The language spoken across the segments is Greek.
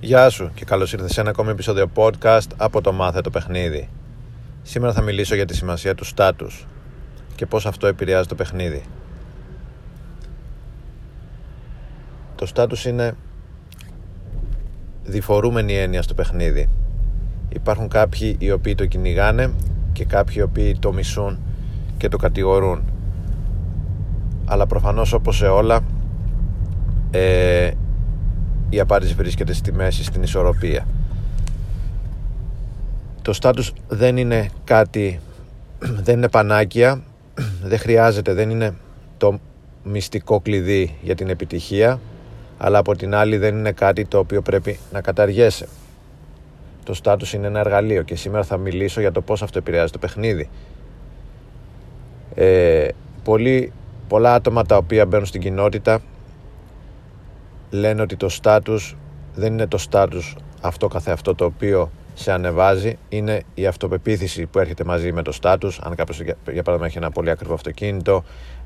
Γεια σου και καλώς ήρθες σε ένα ακόμη επεισόδιο podcast από το Μάθε το Παιχνίδι. Σήμερα θα μιλήσω για τη σημασία του στάτους και πώς αυτό επηρεάζει το παιχνίδι. Το στάτους είναι διφορούμενη έννοια στο παιχνίδι. Υπάρχουν κάποιοι οι οποίοι το κυνηγάνε και κάποιοι οι οποίοι το μισούν και το κατηγορούν. Αλλά προφανώς όπως σε όλα ε, η απάντηση βρίσκεται στη μέση, στην ισορροπία. Το στάτους δεν είναι κάτι, δεν είναι πανάκια, δεν χρειάζεται, δεν είναι το μυστικό κλειδί για την επιτυχία, αλλά από την άλλη δεν είναι κάτι το οποίο πρέπει να καταργέσαι. Το στάτους είναι ένα εργαλείο και σήμερα θα μιλήσω για το πώς αυτό επηρεάζει το παιχνίδι. Ε, πολλοί, πολλά άτομα τα οποία μπαίνουν στην κοινότητα λένε ότι το στάτους δεν είναι το στάτους αυτό καθεαυτό το οποίο σε ανεβάζει. Είναι η αυτοπεποίθηση που έρχεται μαζί με το στάτους αν κάποιος για παράδειγμα έχει ένα πολύ ακριβό αυτοκίνητο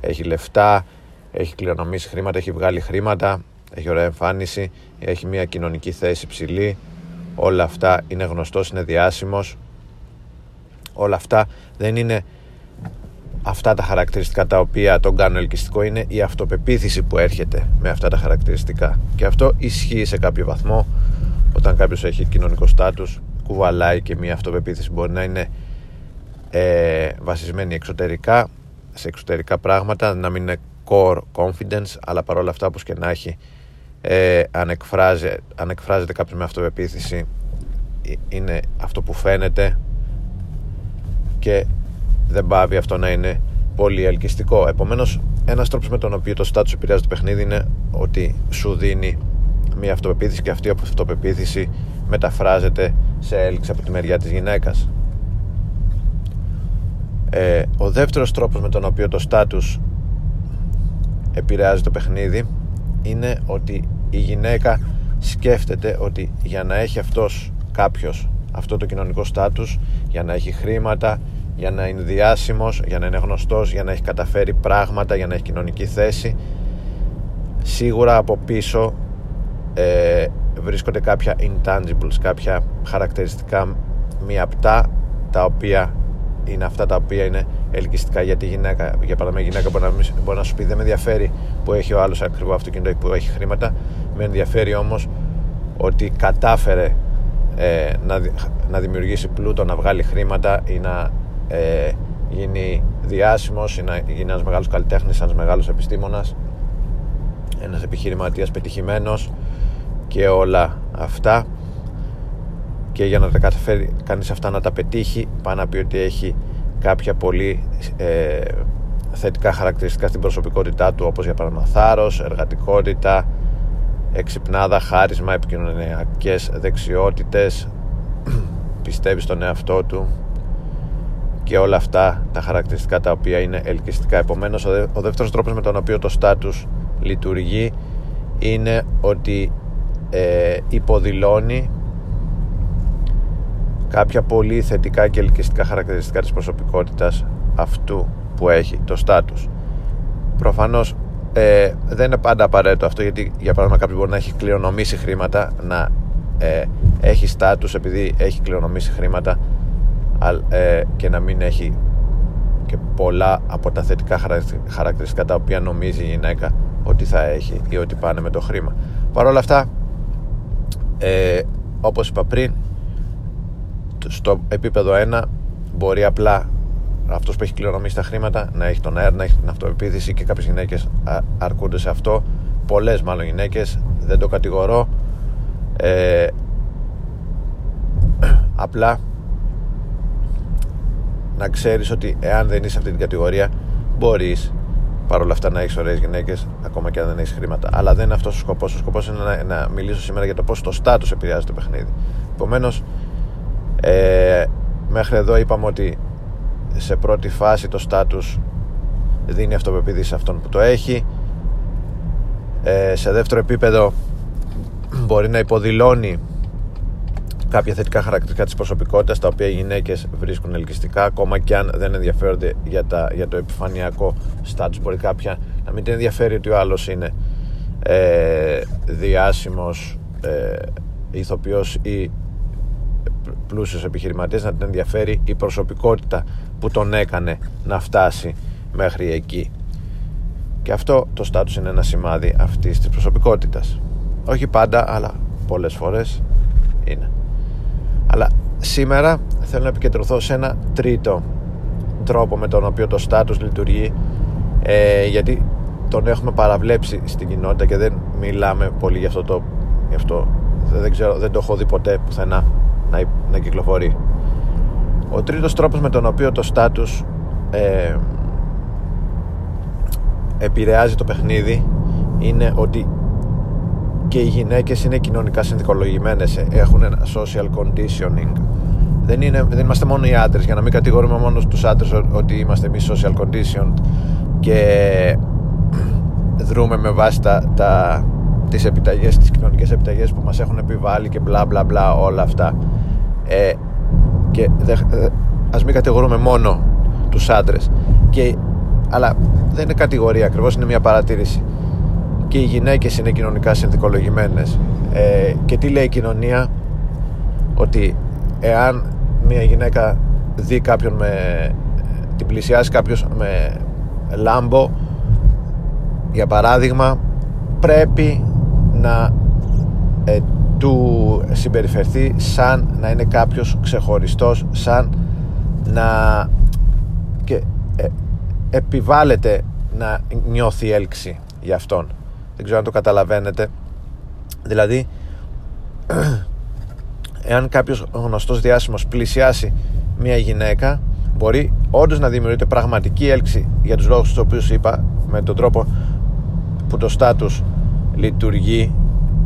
έχει λεφτά έχει κληρονομήσει χρήματα, έχει βγάλει χρήματα έχει ωραία εμφάνιση έχει μια κοινωνική θέση ψηλή όλα αυτά είναι γνωστός, είναι διάσημος. Όλα αυτά δεν είναι αυτά τα χαρακτηριστικά τα οποία τον κάνουν ελκυστικό είναι η αυτοπεποίθηση που έρχεται με αυτά τα χαρακτηριστικά. Και αυτό ισχύει σε κάποιο βαθμό. Όταν κάποιος έχει κοινωνικό στάτους κουβαλάει και μια αυτοπεποίθηση μπορεί να είναι ε, βασισμένη εξωτερικά σε εξωτερικά πράγματα να μην είναι core confidence αλλά παρόλα αυτά όπως και να έχει ε, αν, εκφράζει, αν εκφράζεται κάποιος με αυτοπεποίθηση ε, είναι αυτό που φαίνεται. Και δεν πάβει αυτό να είναι πολύ ελκυστικό. Επομένως, ένας τρόπος με τον οποίο το στάτου επηρεάζει το παιχνίδι είναι ότι σου δίνει μια αυτοπεποίθηση και αυτή η αυτοπεποίθηση μεταφράζεται σε έλξη από τη μεριά της γυναίκας. Ε, ο δεύτερος τρόπος με τον οποίο το στάτους επηρεάζει το παιχνίδι είναι ότι η γυναίκα σκέφτεται ότι για να έχει αυτός κάποιος αυτό το κοινωνικό στάτους για να έχει χρήματα για να είναι διάσημος, για να είναι γνωστός, για να έχει καταφέρει πράγματα, για να έχει κοινωνική θέση. Σίγουρα από πίσω ε, βρίσκονται κάποια intangibles, κάποια χαρακτηριστικά μη απτά, τα οποία είναι αυτά τα οποία είναι ελκυστικά για τη γυναίκα. Για παράδειγμα, η γυναίκα μπορεί να, μπορεί να σου πει: Δεν με ενδιαφέρει που έχει ο άλλος ακριβό αυτοκίνητο ή που έχει χρήματα. Με ενδιαφέρει όμως ότι κατάφερε ε, να, να δημιουργήσει πλούτο, να βγάλει χρήματα ή να ε, γίνει διάσημος ή να γίνει ένας μεγάλος καλλιτέχνης, ένας μεγάλος επιστήμονας ένας επιχειρηματίας πετυχημένος και όλα αυτά. Και για να τα καταφέρει κανείς αυτά να τα πετύχει πάνω να πει ότι έχει κάποια πολύ ε, θετικά χαρακτηριστικά στην προσωπικότητά του όπως για παράδειγμα θάρρος, εργατικότητα εξυπνάδα, χάρισμα, επικοινωνιακές δεξιότητες. Πιστεύει στον εαυτό του και όλα αυτά τα χαρακτηριστικά τα οποία είναι ελκυστικά. Επομένως, ο δεύτερος τρόπος με τον οποίο το στάτους λειτουργεί είναι ότι ε, υποδηλώνει κάποια πολύ θετικά και ελκυστικά χαρακτηριστικά της προσωπικότητας αυτού που έχει το στάτους. Προφανώς ε, δεν είναι πάντα απαραίτητο αυτό γιατί για παράδειγμα κάποιος μπορεί να έχει κληρονομήσει χρήματα να ε, έχει στάτους επειδή έχει κληρονομήσει χρήματα ε, και να μην έχει και πολλά από τα θετικά χαρακτηριστικά τα οποία νομίζει η γυναίκα ότι θα έχει ή ότι πάνε με το χρήμα. Παρ' όλα αυτά, ε, όπως είπα πριν, στο επίπεδο 1 μπορεί απλά αυτός που έχει κληρονομήσει τα χρήματα να έχει τον αέρα, να έχει την αυτοεπίθεση και κάποιες γυναίκες αρκούνται σε αυτό. Πολλές μάλλον γυναίκες, δεν το κατηγορώ. Ε, απλά να ξέρεις ότι εάν δεν είσαι αυτή την κατηγορία μπορείς παρόλα αυτά να έχεις ωραίες γυναίκες, ακόμα και αν δεν έχεις χρήματα. Αλλά δεν είναι αυτός ο σκοπός. Ο σκοπός είναι να, να, μιλήσω σήμερα για το πώς το στάτους επηρεάζει το παιχνίδι. Επομένως, ε, μέχρι εδώ είπαμε ότι σε πρώτη φάση το στάτους δίνει αυτοπεποίθηση σε αυτόν που το έχει. Ε, σε δεύτερο επίπεδο μπορεί να υποδηλώνει κάποια θετικά χαρακτηριστικά της προσωπικότητας τα οποία οι γυναίκες βρίσκουν ελκυστικά ακόμα και αν δεν ενδιαφέρονται για, τα, για το επιφανειακό status. Μπορεί κάποια να μην την ενδιαφέρει ότι ο άλλος είναι ε, διάσημος ε, ηθοποιός ή πλούσιος επιχειρηματίας να την ενδιαφέρει η προσωπικότητα που τον έκανε να φτάσει μέχρι εκεί. Και αυτό το στάτους είναι ένα σημάδι αυτής της προσωπικότητας. Όχι πάντα αλλά πολλές φορές είναι. αλλά σήμερα θέλω να επικεντρωθώ σε ένα τρίτο τρόπο με τον οποίο το στάτους λειτουργεί ε, γιατί τον έχουμε παραβλέψει στην κοινότητα και δεν μιλάμε πολύ για αυτό το γι αυτό. Δεν, ξέρω, δεν το έχω δει ποτέ πουθενά να, να κυκλοφορεί. Ο τρίτος τρόπος με τον οποίο το στάτους ε, επηρεάζει το παιχνίδι είναι ότι και οι γυναίκες είναι κοινωνικά συνθηκολογημένες έχουν ένα social conditioning. Δεν, είναι, δεν είμαστε μόνο οι άντρες για να μην κατηγορούμε μόνος τους άντρες ότι είμαστε εμείς social conditioned και δρούμε με βάση τα, τα, τις επιταγές, τις κοινωνικές επιταγές που μας έχουν επιβάλει και μπλα μπλα μπλα όλα αυτά. Ε, και δε, ε, ας μην κατηγορούμε μόνο τους άντρες. Και, αλλά δεν είναι κατηγορία ακριβώς είναι μια παρατήρηση και οι γυναίκες είναι κοινωνικά συνθηκολογημένες ε, και τι λέει η κοινωνία; Ότι εάν μια γυναίκα δει κάποιον με την πλησιάσει κάποιος με λάμπο για παράδειγμα πρέπει να ε, του συμπεριφερθεί σαν να είναι κάποιος ξεχωριστός σαν να και ε, επιβάλλεται να νιώθει έλξη για αυτόν δεν ξέρω αν το καταλαβαίνετε. Δηλαδή εάν κάποιος γνωστός διάσημος πλησιάσει μια γυναίκα μπορεί όντως να δημιουργείται πραγματική έλξη για τους λόγους τους οποίους είπα με τον τρόπο που το στάτους λειτουργεί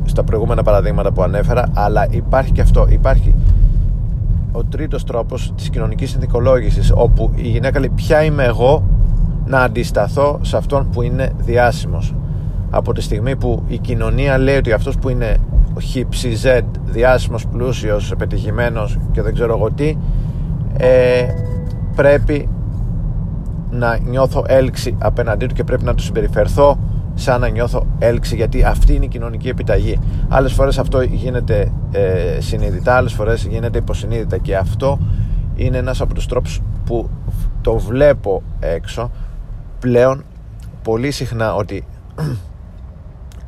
στα προηγούμενα παραδείγματα που ανέφερα αλλά υπάρχει και αυτό. Υπάρχει ο τρίτος τρόπος της κοινωνικής συνθηκολόγησης όπου η γυναίκα λέει ποια είμαι εγώ να αντισταθώ σε αυτόν που είναι διάσημος από τη στιγμή που η κοινωνία λέει ότι αυτός που είναι ο Z, διάσημος, πλούσιος, πετυχημένος και δεν ξέρω εγώ τι ε, πρέπει να νιώθω έλξη απέναντί του και πρέπει να του συμπεριφερθώ σαν να νιώθω έλξη γιατί αυτή είναι η κοινωνική επιταγή. Άλλες φορές αυτό γίνεται ε, συνειδητά άλλες φορές γίνεται υποσυνείδητα και αυτό είναι ένας από τους τρόπους που το βλέπω έξω πλέον πολύ συχνά ότι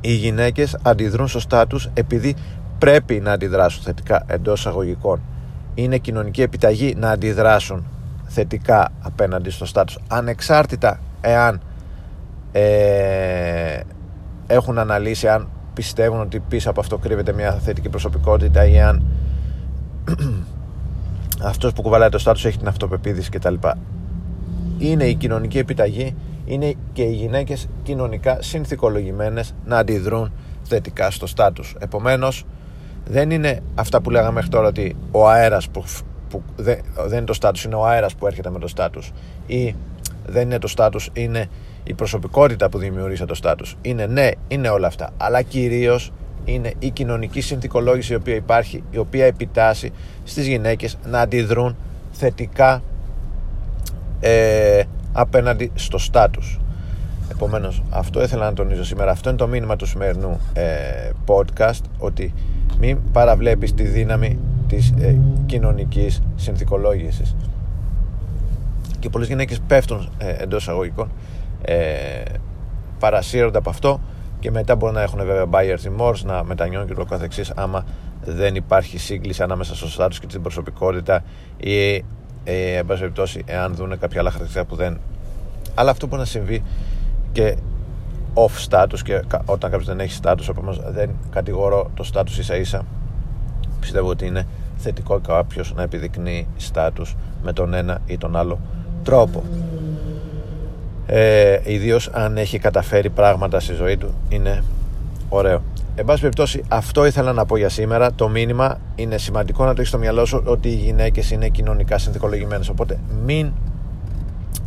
οι γυναίκες αντιδρούν στο στάτους επειδή πρέπει να αντιδράσουν θετικά εντός αγωγικών είναι κοινωνική επιταγή να αντιδράσουν θετικά απέναντι στο στάτους ανεξάρτητα εάν ε, έχουν αναλύσει αν πιστεύουν ότι πίσω από αυτό κρύβεται μια θετική προσωπικότητα ή αν αυτός που κουβαλάει το στάτους έχει την αυτοπεποίθηση κτλ. Είναι η κοινωνική επιταγή, είναι και οι γυναίκες κοινωνικά συνθηκολογημένες να αντιδρούν θετικά στο στάτους. Επομένως, δεν είναι αυτά που λέγαμε μέχρι τώρα ότι ο αέρας που, που δεν, δεν είναι το στάτους, είναι ο αέρας που έρχεται με το στάτους. Ή δεν είναι το στάτους, είναι η προσωπικότητα που δημιουργήσε το στάτους. Είναι ναι, είναι όλα αυτά. Αλλά κυρίως είναι η κοινωνική συνθηκολόγηση η οποία υπάρχει η οποία επιτάσσει στις γυναίκες να αντιδρούν θετικά ε, απέναντι στο στάτους. Επομένως αυτό ήθελα να τονίζω σήμερα. Αυτό είναι το μήνυμα του σημερινού ε, podcast ότι μην παραβλέπεις τη δύναμη της ε, κοινωνικής συνθηκολόγησης. Και πολλές γυναίκες πέφτουν ε, εντός αγωγικών ε, παρασύρονται από αυτό και μετά μπορεί να έχουν βέβαια buyer's remorse να μετανιώνουν και το καθεξής άμα δεν υπάρχει σύγκληση ανάμεσα στο status και την προσωπικότητα ή ε, εν πάση περιπτώσει εάν δουν κάποια άλλα χαρακτηριστικά που δεν αλλά αυτό μπορεί να συμβεί και off status και όταν κάποιος δεν έχει status επομένως δεν κατηγορώ το status ίσα ίσα πιστεύω ότι είναι θετικό κάποιος να επιδεικνύει status με τον ένα ή τον άλλο τρόπο. Ε, ιδίως αν έχει καταφέρει πράγματα στη ζωή του είναι ωραίο Εν πάση περιπτώσει, αυτό ήθελα να πω για σήμερα. Το μήνυμα είναι σημαντικό να το έχεις στο μυαλό σου ότι οι γυναίκες είναι κοινωνικά συνθηκολογημένες. Οπότε μην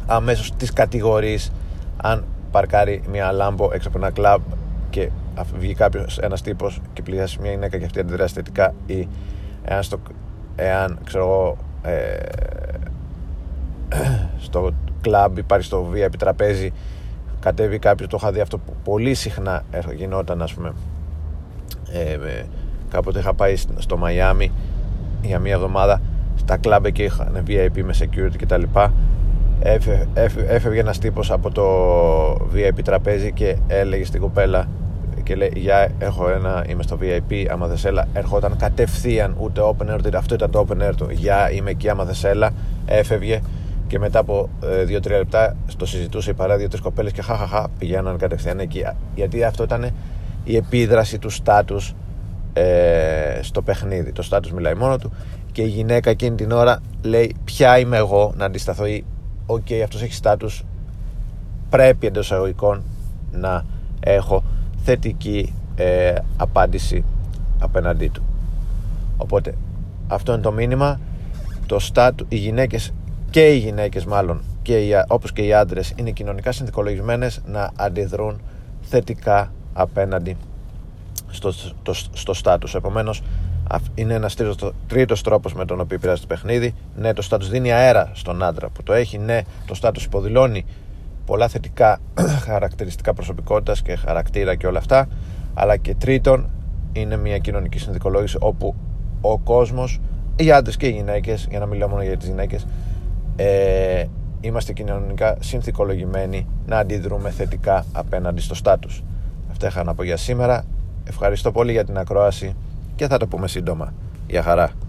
αμέσως τις κατηγορείς αν παρκάρει μια λάμπο έξω από ένα κλαμπ και βγει κάποιος ένας τύπος και πλησιάσει μια γυναίκα και αυτή αντιδράσει θετικά ή εάν, στο, εάν ξέρω εγώ ε, στο κλαμπ υπάρχει στο VIP τραπέζι κατέβει κάποιος το είχα δει αυτό που πολύ συχνά γινόταν ας πούμε. Ε, κάποτε είχα πάει στο Μαϊάμι για μία εβδομάδα στα κλαμπ εκεί είχαν VIP με security κτλ έφευγε ένας τύπος από το VIP τραπέζι και έλεγε στην κοπέλα και λέει γεια έχω ένα, είμαι στο VIP άμα θες έλα ερχόταν κατευθείαν ούτε open air ούτε αυτό ήταν το open air του. Γεια είμαι εκεί άμα θες έλα έφευγε και μετά από 2-3 ε, λεπτά το συζητούσε η παρέα δύο-τρεις κοπέλες και χαχαχα πηγαίναν κατευθείαν εκεί. Γιατί αυτό ήταν η επίδραση του στάτους ε, στο παιχνίδι. Το στάτους μιλάει μόνο του και η γυναίκα εκείνη την ώρα λέει: Ποια είμαι εγώ να αντισταθώ ή OK, okay, αυτός έχει στάτους. Πρέπει εντός εισαγωγικών να έχω θετική ε, απάντηση απέναντί του. Οπότε αυτό είναι το μήνυμα. Το στάτου, οι γυναίκες και οι γυναίκες μάλλον και οι, όπως και οι άντρες είναι κοινωνικά συνθηκολογισμένες να αντιδρούν θετικά απέναντι στο, στο, στο στάτους επομένως είναι ένας τρίτος, τρίτος τρόπος με τον οποίο πειράζει το παιχνίδι. Ναι το στάτους δίνει αέρα στον άντρα που το έχει. Ναι το στάτους υποδηλώνει πολλά θετικά χαρακτηριστικά προσωπικότητας και χαρακτήρα και όλα αυτά. Αλλά και τρίτον είναι μια κοινωνική συνθηκολόγηση όπου ο κόσμος οι άντρες και οι γυναίκες για να μιλάω μόνο για τις γυναίκες ε, είμαστε κοινωνικά συνθηκολογημένοι να αντιδρούμε θετικά απέναντι στο στάτους. Αυτά είχα να πω για σήμερα. Ευχαριστώ πολύ για την ακρόαση και θα το πούμε σύντομα. Γεια χαρά.